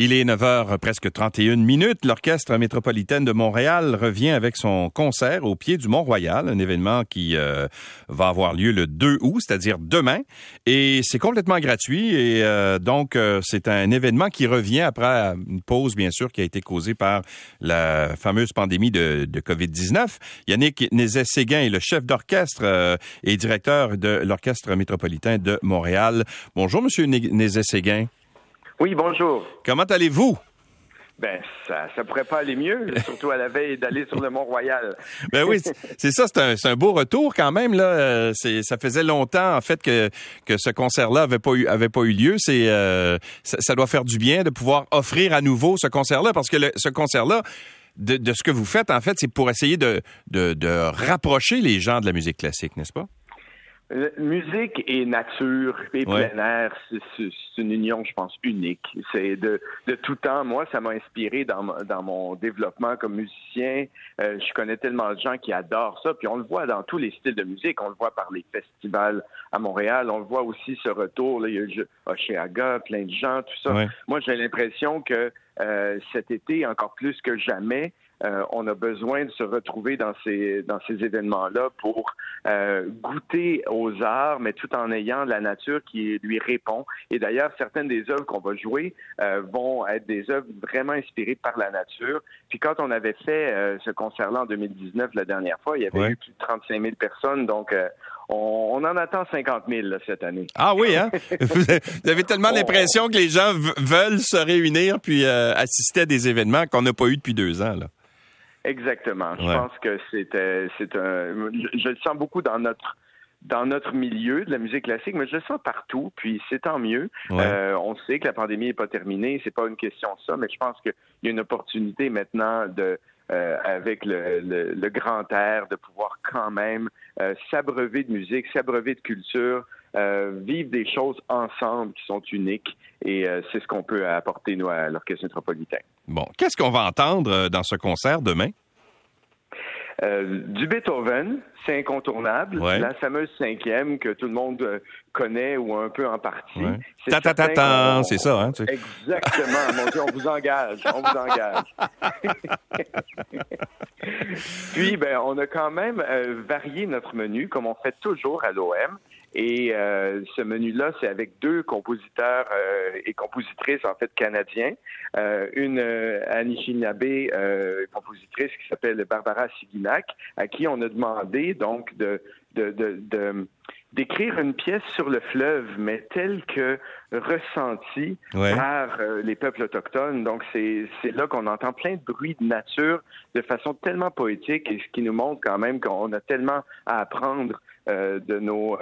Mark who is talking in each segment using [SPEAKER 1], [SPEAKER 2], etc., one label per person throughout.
[SPEAKER 1] Il est 9h presque 31 minutes. L'Orchestre métropolitaine de Montréal revient avec son concert au pied du Mont-Royal, un événement qui euh, va avoir lieu le 2 août, c'est-à-dire demain. Et c'est complètement gratuit. Et euh, donc, euh, c'est un événement qui revient après une pause, bien sûr, qui a été causée par la fameuse pandémie de, de COVID-19. Yannick Nézet-Séguin est le chef d'orchestre et directeur de l'Orchestre métropolitain de Montréal. Bonjour, Monsieur Nézet-Séguin.
[SPEAKER 2] Oui, bonjour.
[SPEAKER 1] Comment allez-vous?
[SPEAKER 2] Ben, ça, ça pourrait pas aller mieux, surtout à la veille d'aller sur le Mont-Royal.
[SPEAKER 1] ben oui, c'est ça, c'est un, un, beau retour quand même là. Euh, ça faisait longtemps en fait que que ce concert-là avait pas eu avait pas eu lieu. C'est euh, ça, doit faire du bien de pouvoir offrir à nouveau ce concert-là parce que ce concert-là. De, de, ce que vous faites, en fait, c'est pour essayer de, de, de rapprocher les gens de la musique classique, n'est-ce pas?
[SPEAKER 2] Musique et nature et plein air, c'est une union, je pense, unique. C'est de, de tout temps. Moi, ça m'a inspiré dans, dans mon développement comme musicien. Euh, je connais tellement de gens qui adorent ça. Puis on le voit dans tous les styles de musique. On le voit par les festivals à Montréal. On le voit aussi ce retour. Là, il y a Oshéaga, plein de gens, tout ça. Moi, j'ai l'impression que euh, cet été, encore plus que jamais, euh, on a besoin de se retrouver dans ces dans ces événements-là pour euh, goûter aux arts, mais tout en ayant la nature qui lui répond. Et d'ailleurs, certaines des œuvres qu'on va jouer euh, vont être des œuvres vraiment inspirées par la nature. Puis quand on avait fait ce concert-là en 2019 la dernière fois, il y avait eu plus de 35 000 personnes, donc on, en attend 50 000 cette année.
[SPEAKER 1] Ah oui, hein? Vous avez tellement l'impression que les gens veulent se réunir puis assister à des événements qu'on n'a pas eu depuis deux ans. Là.
[SPEAKER 2] Exactement. Je pense que c'était, c'est un, je, le sens beaucoup dans notre dans notre milieu de la musique classique, mais je le sens partout, puis c'est tant mieux. Euh, on sait que la pandémie n'est pas terminée, c'est pas une question de ça, mais je pense qu'il y a une opportunité maintenant de euh, avec le, le, grand air, de pouvoir quand même euh, s'abreuver de musique, s'abreuver de culture, vivre des choses ensemble qui sont uniques, et c'est ce qu'on peut apporter, nous, à l'Orchestre métropolitain.
[SPEAKER 1] Bon, qu'est-ce qu'on va entendre dans ce concert demain?
[SPEAKER 2] Euh, du Beethoven, c'est incontournable. La fameuse cinquième que tout le monde euh, connaît ou un peu en partie.
[SPEAKER 1] Ta ta ta ta, c'est ça, hein?
[SPEAKER 2] Exactement. Mon Dieu, on vous engage, on vous engage. Puis, ben, on a quand même euh, varié notre menu, comme on fait toujours à l'OM. Et euh, ce menu-là, c'est avec deux compositeurs euh, et compositrices en fait canadiens. Euh, une Anishinaabe compositrice qui s'appelle Barbara Siginac, à qui on a demandé donc de, de, de, d'écrire une pièce sur le fleuve, mais telle que ressentie par les peuples autochtones. Donc, c'est, c'est là qu'on entend plein de bruits de nature de façon tellement poétique et ce qui nous montre quand même qu'on a tellement à apprendre de nos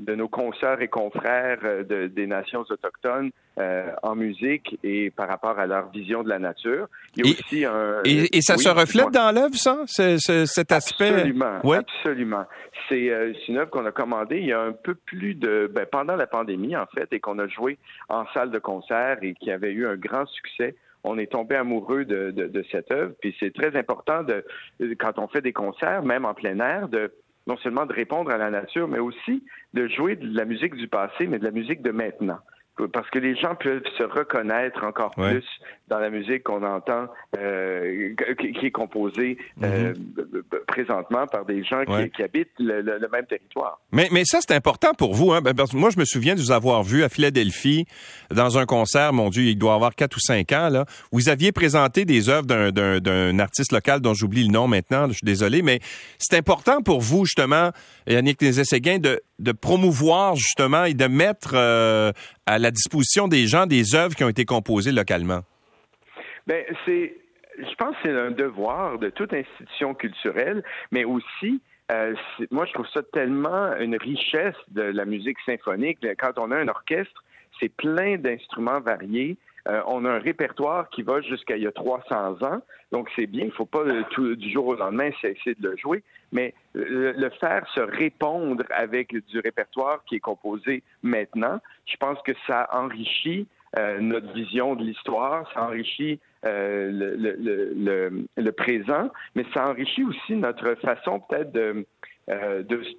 [SPEAKER 2] de nos consoeurs et confrères euh, de, des nations autochtones euh, en musique et par rapport à leur vision de la nature.
[SPEAKER 1] Il y a et, aussi un... Et, ça se reflète dans l'œuvre, ça, cet aspect?
[SPEAKER 2] Absolument, absolument. C'est euh, une œuvre qu'on a commandée il y a un peu plus de... Ben, pendant la pandémie, en fait, et qu'on a joué en salle de concert et qui avait eu un grand succès on est tombé amoureux de, de, de cette œuvre. Puis c'est très important de, quand on fait des concerts, même en plein air, de non seulement de répondre à la nature, mais aussi de jouer de la musique du passé, mais de la musique de maintenant parce que les gens peuvent se reconnaître encore plus dans la musique qu'on entend, euh, qui est composée euh, mhm. Présentement par des gens qui, habitent le, même territoire.
[SPEAKER 1] Mais, mais ça, c'est important pour vous. Hein? Parce que moi, je me souviens de vous avoir vu à Philadelphie dans un concert, mon Dieu, il doit avoir quatre ou cinq ans, là, où vous aviez présenté des œuvres d'un artiste local dont j'oublie le nom maintenant, je suis désolé, mais c'est important pour vous, justement, Yannick Nézet-Séguin, de, de promouvoir, justement, et de mettre euh, à la disposition des gens des œuvres qui ont été composées localement?
[SPEAKER 2] Ben, c'est, je pense que c'est un devoir de toute institution culturelle, mais aussi euh, moi, je trouve ça tellement une richesse de la musique symphonique. Quand on a un orchestre, c'est plein d'instruments variés. Euh, on a un répertoire qui va jusqu'à il y a 300 ans, donc c'est bien. Il ne faut pas euh, du jour au lendemain cesser de le jouer, mais le, faire se répondre avec du répertoire qui est composé maintenant, je pense que ça enrichit euh, notre vision de l'histoire, ça enrichit le, le, présent, mais ça enrichit aussi notre façon peut-être de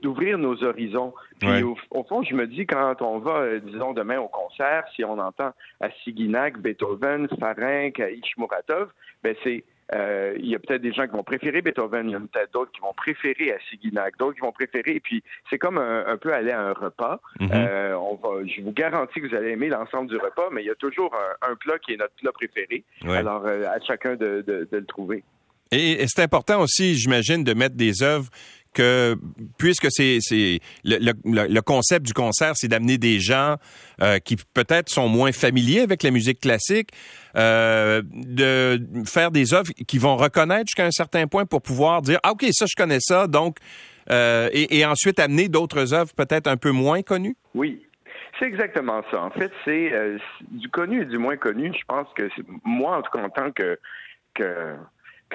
[SPEAKER 2] d'ouvrir nos horizons. Puis au, fond, je me dis quand on va, disons demain au concert, si on entend à Siginak, Beethoven, Farenc, Ishmuratov, ben c'est euh, il y a peut-être des gens qui vont préférer Beethoven, il y a peut-être d'autres qui vont préférer Assiginac, d'autres qui vont préférer. Et puis, c'est comme un, peu aller à un repas. Mhm. euh, on va, je vous garantis que vous allez aimer l'ensemble du repas, mais il y a toujours un, plat qui est notre plat préféré. Alors, euh, à chacun de, de, de le trouver.
[SPEAKER 1] Et, c'est important aussi, j'imagine, de mettre des œuvres que puisque c'est c'est le, le, concept du concert, c'est d'amener des gens euh, qui peut-être sont moins familiers avec la musique classique, euh, de faire des œuvres qui vont reconnaître jusqu'à un certain point pour pouvoir dire ah ok ça je connais ça donc euh, et, ensuite amener d'autres œuvres peut-être un peu moins connues?
[SPEAKER 2] Oui. C'est exactement ça. En fait, c'est du connu et du moins connu. Je pense que moi, en tout cas, en tant que que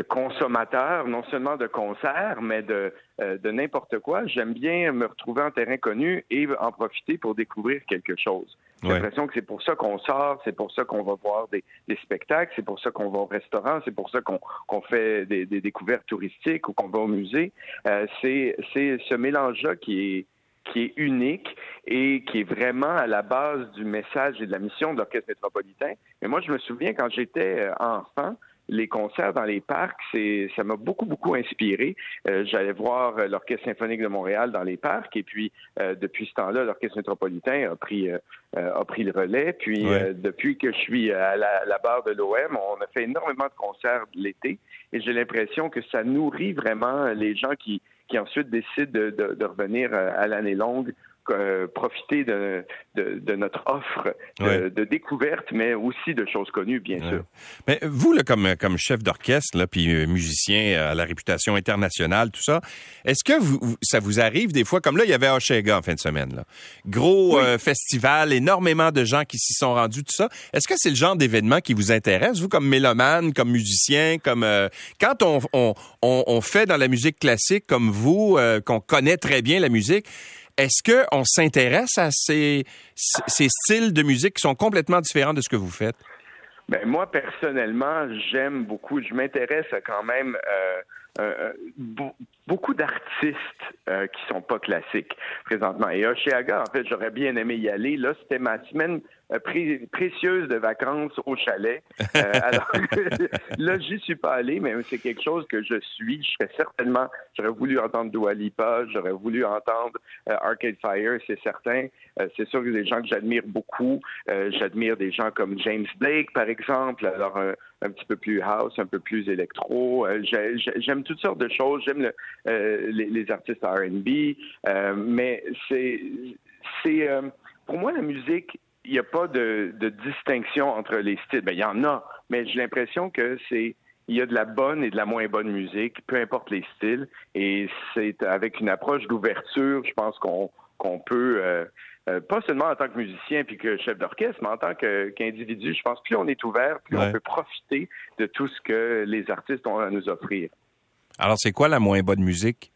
[SPEAKER 2] consommateur, non seulement de concerts, mais de, euh, de n'importe quoi. J'aime bien me retrouver en terrain connu et en profiter pour découvrir quelque chose. J'ai l'impression que c'est pour ça qu'on sort, c'est pour ça qu'on va voir des, des spectacles, c'est pour ça qu'on va au restaurant, c'est pour ça qu'on qu'on fait des, des, découvertes touristiques ou qu'on va au musée. Euh, c'est ce mélange-là qui est qui est unique et qui est vraiment à la base du message et de la mission de l'Orchestre métropolitain. Mais moi, je me souviens quand j'étais euh, enfant, les concerts dans les parcs, c'est ça m'a beaucoup beaucoup inspiré. Euh, j'allais voir euh, l'Orchestre symphonique de Montréal dans les parcs et puis euh, depuis ce temps-là, l'Orchestre métropolitain a pris a pris le relais. Puis depuis que je suis à la, barre de l'OM, on a fait énormément de concerts l'été et j'ai l'impression que ça nourrit vraiment les gens qui qui ensuite décident de, de revenir à l'année longue euh, profiter de, de, notre offre de, découverte, mais aussi de choses connues, bien sûr.
[SPEAKER 1] Mais vous, là, comme, comme chef d'orchestre, puis euh, musicien à la réputation internationale, tout ça, est-ce que vous, ça vous arrive des fois, comme là, il y avait Oshéga en fin de semaine, là. gros euh, festival, énormément de gens qui s'y sont rendus, tout ça. Est-ce que c'est le genre d'événement qui vous intéresse, vous, comme mélomane, comme musicien, comme quand on, on, on, fait dans la musique classique comme vous, qu'on connaît très bien la musique, est-ce qu'on s'intéresse à ces, styles de musique qui sont complètement différents de ce que vous faites?
[SPEAKER 2] Ben, moi, personnellement, j'aime beaucoup. Je m'intéresse quand même euh, euh, beaucoup d'artistes euh, qui sont pas classiques présentement. Et Oshiaga, en fait, j'aurais bien aimé y aller. Là, c'était ma semaine euh, précieuse de vacances au chalet. Euh, alors là, j'y suis pas allé, mais c'est quelque chose que je suis. Je serais certainement, j'aurais voulu entendre Dua Lipa, j'aurais voulu entendre euh, Arcade Fire, c'est certain. c'est sûr que des gens que j'admire beaucoup. j'admire des gens comme James Blake, par exemple. Alors un petit peu plus house, un peu plus électro. j'aime toutes sortes de choses. J'aime les, les, artistes R&B, mais c'est c'est pour moi la musique il n'y a pas de, distinction entre les styles. Ben, il y en a, mais j'ai l'impression que c'est il y a de la bonne et de la moins bonne musique, peu importe les styles. Et c'est avec une approche d'ouverture, je pense qu'on peut, euh, euh, pas seulement en tant que musicien puis que chef d'orchestre, mais en tant qu'individu, je pense que plus on est ouvert, plus on peut profiter de tout ce que les artistes ont à nous offrir.
[SPEAKER 1] Alors, c'est quoi la moins bonne musique?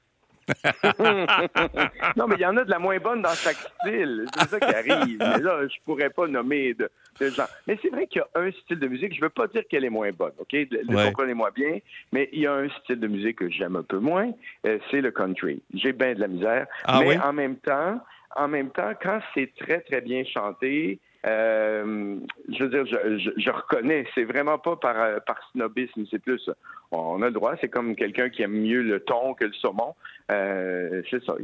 [SPEAKER 2] non, mais il y en a de la moins bonne dans chaque style. C'est ça qui arrive. Mais là, je pourrais pas nommer de, gens. Mais c'est vrai qu'il y a un style de musique. Je veux pas dire qu'elle est moins bonne, OK? Le, comprenez-moi bien. Mais il y a un style de musique que j'aime un peu moins. Euh, c'est le country. J'ai bien de la misère. Ah mais en même temps, en même temps, quand c'est très, très bien chanté, euh, je veux dire, je, je, reconnais, c'est vraiment pas par, par snobisme, c'est plus, on a le droit, c'est comme quelqu'un qui aime mieux le thon que le saumon. Euh, c'est ça,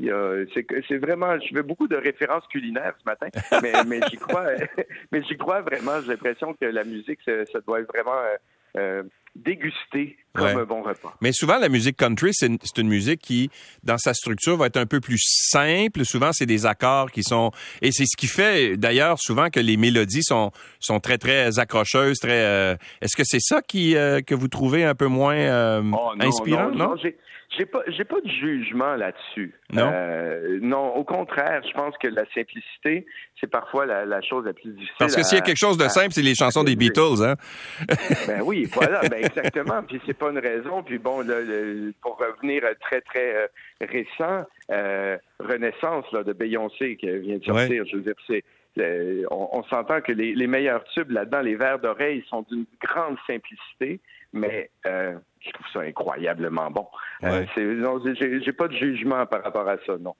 [SPEAKER 2] c'est vraiment, je fais beaucoup de références culinaires ce matin, mais, mais j'y crois, mais j'y crois vraiment, j'ai l'impression que la musique, ça, ça doit être vraiment... Euh, euh déguster comme un bon repas.
[SPEAKER 1] Mais souvent, la musique country, c'est une, musique qui, dans sa structure, va être un peu plus simple. Souvent, c'est des accords qui sont... Et c'est ce qui fait, d'ailleurs, souvent que les mélodies sont, sont très, très accrocheuses. Très. Euh, Est-ce que c'est ça qui, euh, que vous trouvez un peu moins euh, oh, inspirant, non? non?
[SPEAKER 2] J'ai pas, j'ai pas de jugement là-dessus. Non? Euh, non, au contraire, je pense que la simplicité, c'est parfois la, chose la plus difficile.
[SPEAKER 1] Parce que s'il y a quelque chose de simple, c'est les chansons des Beatles, hein?
[SPEAKER 2] ben oui, voilà, ben exactement. Puis c'est pas une raison. Puis bon, là, pour revenir très très euh, récent, euh, Renaissance là, de Beyoncé qui vient de sortir. Je veux dire, c'est on, s'entend que les, meilleurs tubes là-dedans, les verres d'oreille, sont d'une grande simplicité, mais je trouve ça incroyablement bon. Ouais. j'ai pas de jugement par rapport à ça, non.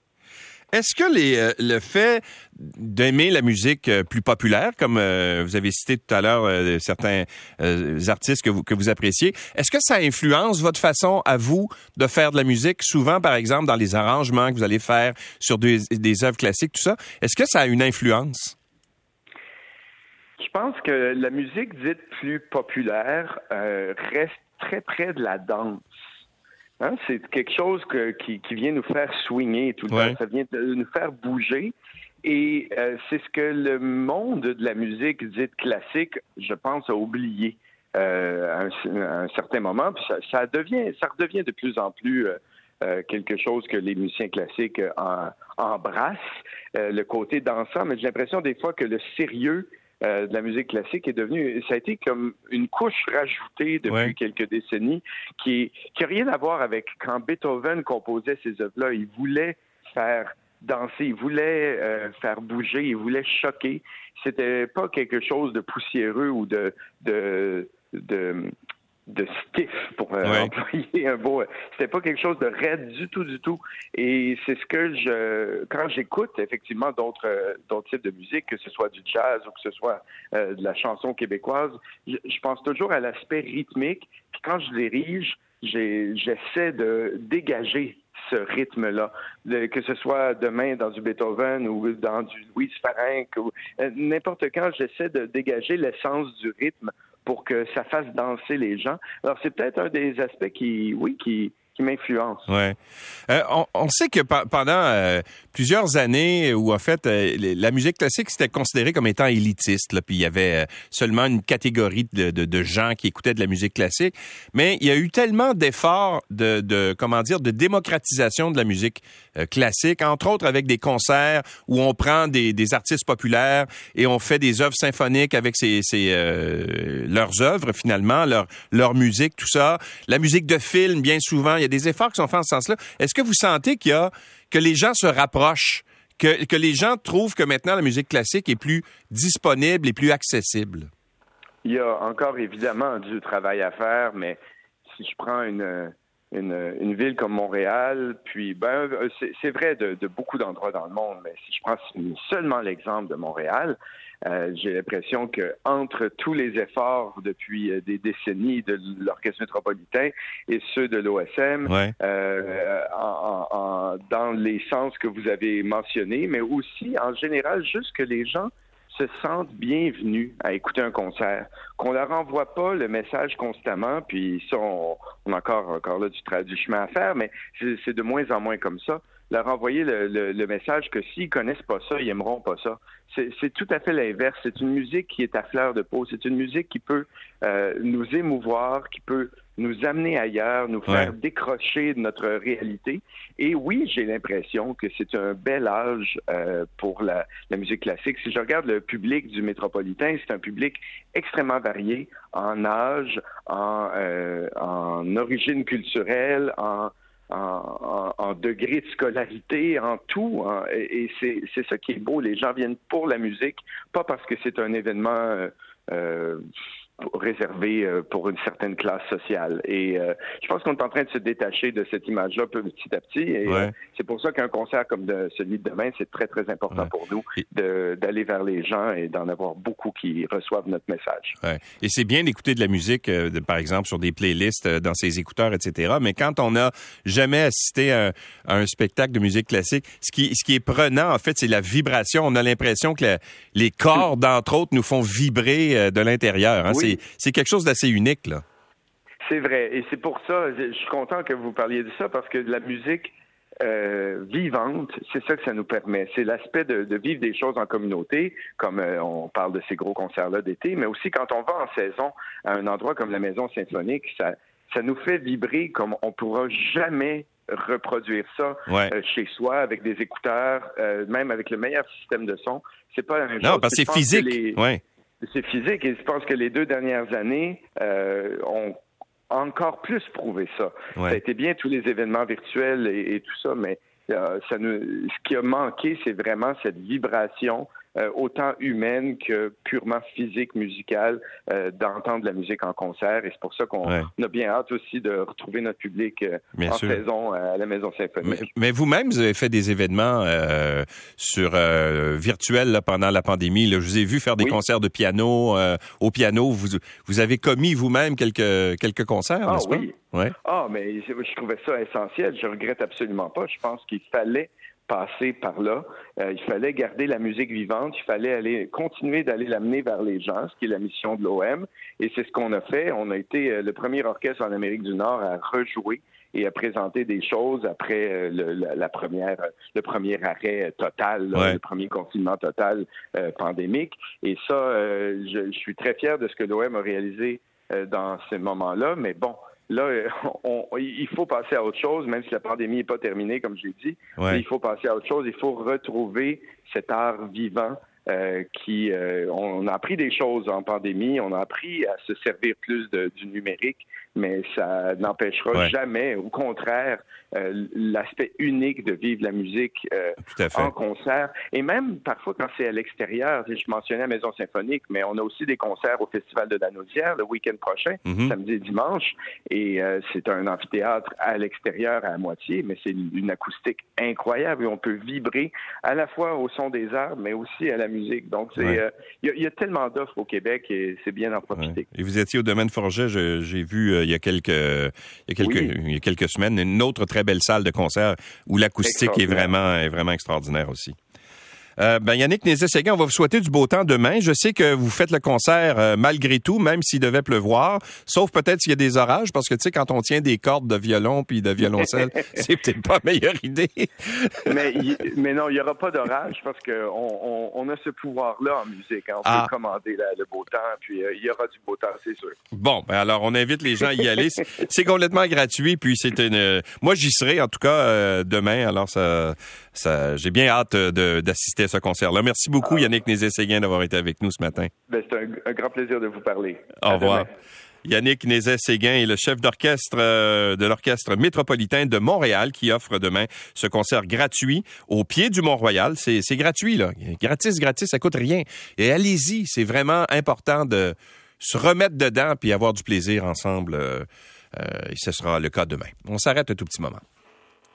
[SPEAKER 1] Est-ce que euh, le fait d'aimer la musique euh, plus populaire, comme euh, vous avez cité tout à l'heure certains artistes que vous, que vous appréciez, est-ce que ça influence votre façon à vous de faire de la musique? Souvent, par exemple, dans les arrangements que vous allez faire sur des, des œuvres classiques, tout ça, est-ce que ça a une influence?
[SPEAKER 2] Je pense que la musique dite plus populaire reste très près de la danse. Hein, c'est quelque chose qui, vient nous faire swinger tout le temps. Ça vient nous faire bouger. Et euh, c'est ce que le monde de la musique dite classique, je pense, a oublié euh, à, un, certain moment. Puis ça, devient, ça redevient de plus en plus euh, quelque chose que les musiciens classiques embrassent, le côté dansant. Mais j'ai l'impression des fois que le sérieux euh, de la musique classique est devenu, ça a été comme une couche rajoutée depuis quelques décennies qui qui a rien à voir avec quand Beethoven composait ces œuvres-là. Il voulait faire danser, il voulait euh, faire bouger, il voulait choquer. C'était pas quelque chose de poussiéreux ou de de, de de stiff pour euh, employer un beau. C'était pas quelque chose de raide du tout, du tout. Et c'est ce que je, quand j'écoute effectivement d'autres euh, d'autres types de musique, que ce soit du jazz ou que ce soit euh, de la chanson québécoise, je, pense toujours à l'aspect rythmique. Puis quand je dirige, j'essaie de dégager ce rythme-là, que ce soit demain dans du Beethoven ou dans du Louis Farenc ou n'importe quand, j'essaie de dégager l'essence du rythme pour que ça fasse danser les gens. Alors, c'est peut-être un des aspects qui, oui, qui, qui m'influence.
[SPEAKER 1] Ouais. Euh, on, sait que pendant euh, plusieurs années où en fait euh, la musique classique c'était considéré comme étant élitiste, puis il y avait seulement une catégorie de, gens qui écoutaient de la musique classique, mais il y a eu tellement d'efforts de, comment dire de démocratisation de la musique classique, entre autres avec des concerts où on prend des, artistes populaires et on fait des œuvres symphoniques avec ces, leurs œuvres finalement, leur leur musique, tout ça, la musique de film bien souvent y a des efforts qui sont faits en ce sens-là. Est-ce que vous sentez qu'il y a que les gens se rapprochent, que, que les gens trouvent que maintenant la musique classique est plus disponible et plus accessible?
[SPEAKER 2] Il y a encore évidemment du travail à faire, mais si je prends une, une, ville comme Montréal, puis ben c'est vrai de beaucoup d'endroits dans le monde, mais si je prends seulement l'exemple de Montréal, euh, j'ai l'impression que entre tous les efforts depuis euh, des décennies de l'orchestre métropolitain et ceux de l'OSM, euh, dans les sens que vous avez mentionnés, mais aussi en général juste que les gens se sentent bienvenus à écouter un concert, qu'on leur envoie pas le message constamment, puis ça, on, a encore, encore là du, du chemin à faire, mais c'est de moins en moins comme ça leur envoyer le, message que s'ils connaissent pas ça, ils aimeront pas ça. C'est tout à fait l'inverse. C'est une musique qui est à fleur de peau. C'est une musique qui peut euh, nous émouvoir, qui peut nous amener ailleurs, nous faire décrocher de notre réalité. Et oui, j'ai l'impression que c'est un bel âge euh, pour la, musique classique. Si je regarde le public du métropolitain, c'est un public extrêmement varié en âge, en, euh, en origine culturelle, en en, degré de scolarité, en tout. et, c'est ça qui est beau. Les gens viennent pour la musique, pas parce que c'est un événement euh, euh réservé euh, pour une certaine classe sociale. Et euh, je pense qu'on est en train de se détacher de cette image-là petit à petit. Et euh, c'est pour ça qu'un concert comme de, celui de demain, c'est très, très important pour nous d'aller vers les gens et d'en avoir beaucoup qui reçoivent notre message.
[SPEAKER 1] Et c'est bien d'écouter de la musique, par exemple, sur des playlists dans ses écouteurs, etc. Mais quand on n'a jamais assisté à un, spectacle de musique classique, ce qui, ce qui est prenant, en fait, c'est la vibration. On a l'impression que les cordes, entre autres, nous font vibrer de l'intérieur. Hein c'est quelque chose d'assez unique, là.
[SPEAKER 2] C'est vrai. Et c'est pour ça, je suis content que vous parliez de ça, parce que la musique euh, vivante, c'est ça que ça nous permet. C'est l'aspect de, vivre des choses en communauté, comme euh, on parle de ces gros concerts-là d'été, mais aussi quand on va en saison à un endroit comme la Maison Symphonique, ça, ça nous fait vibrer comme on pourra jamais reproduire ça euh, chez soi avec des écouteurs, même avec le meilleur système de son. C'est pas
[SPEAKER 1] un Non, parce que c'est physique. Ouais.
[SPEAKER 2] C'est physique et je pense que les deux dernières années euh, ont encore plus prouvé ça. Ça a été bien tous les événements virtuels et, tout ça, mais euh, ça nous, ce qui a manqué, c'est vraiment cette vibration autant humaine que purement physique, musicale, euh, d'entendre la musique en concert. Et c'est pour ça qu'on a bien hâte aussi de retrouver notre public en saison à la Maison Symphonique.
[SPEAKER 1] Mais, vous-même, vous avez fait des événements sur virtuel pendant la pandémie. Je vous ai vu faire des concerts de piano au piano. Vous, vous avez commis vous-même quelques, quelques concerts,
[SPEAKER 2] ah,
[SPEAKER 1] n'est-ce
[SPEAKER 2] oui. Ah, mais je trouvais ça essentiel. Je regrette absolument pas. Je pense qu'il fallait passer par là. Euh, il fallait garder la musique vivante, il fallait aller continuer d'aller l'amener vers les gens, ce qui est la mission de l'OM. Et c'est ce qu'on a fait. On a été euh, le premier orchestre en Amérique du Nord à rejouer et à présenter des choses après euh, le, la, première, le premier arrêt total, le premier confinement total pandémique. Et ça, je, je, suis très fier de ce que l'OM a réalisé dans ces moments-là. Mais bon, Là, il faut passer à autre chose, même si la pandémie n'est pas terminée, comme je l'ai dit. Il faut passer à autre chose. Il faut retrouver cet art vivant euh, qui, euh, on a appris des choses en pandémie, on a appris à se servir plus de, du numérique, mais ça n'empêchera jamais, au contraire, euh, l'aspect unique de vivre la musique euh, en concert. Et même parfois quand c'est à l'extérieur, je mentionnais la Maison Symphonique, mais on a aussi des concerts au Festival de la Naudière le week-end prochain, mhm. samedi et dimanche. Et euh, c'est un amphithéâtre à l'extérieur à moitié, mais c'est une acoustique incroyable et on peut vibrer à la fois au son des arbres, mais aussi à la musique. Donc, il y, a tellement d'offres au Québec et c'est bien d'en profiter.
[SPEAKER 1] Et vous étiez au domaine Forget, j'ai vu il y a quelques, il y a quelques, il y a quelques semaines une autre très belle salle de concert où l'acoustique est vraiment, est vraiment extraordinaire aussi. Euh, ben Yannick Nézet-Séguin, on va vous souhaiter du beau temps demain. Je sais que vous faites le concert euh, malgré tout, même s'il devait pleuvoir, sauf peut-être s'il y a des orages, parce que tu sais, quand on tient des cordes de violon puis de violoncelle, c'est peut-être pas la meilleure idée.
[SPEAKER 2] mais, mais non, il n'y aura pas d'orage parce qu'on on, a ce pouvoir-là en musique. Hein. On peut ah. commander le beau temps, puis euh, il y aura du beau temps, c'est sûr.
[SPEAKER 1] Bon, ben alors on invite les gens à y aller. c'est complètement gratuit, puis c'est une. Moi, j'y serai en tout cas demain. Alors ça, ça, j'ai bien hâte d'assister ce concert-là. Merci beaucoup, ah. Yannick Nézet-Séguin, d'avoir été avec nous ce matin.
[SPEAKER 2] Ben, c'est un, grand plaisir de vous parler.
[SPEAKER 1] Au revoir. Yannick Nézet-Séguin est le chef d'orchestre euh, de l'Orchestre métropolitain de Montréal qui offre demain ce concert gratuit au pied du Mont-Royal. C'est gratuit, là. Gratis, gratis, ça coûte rien. Et allez-y, c'est vraiment important de se remettre dedans puis avoir du plaisir ensemble. Euh, euh, et ce sera le cas demain. On s'arrête un tout petit moment.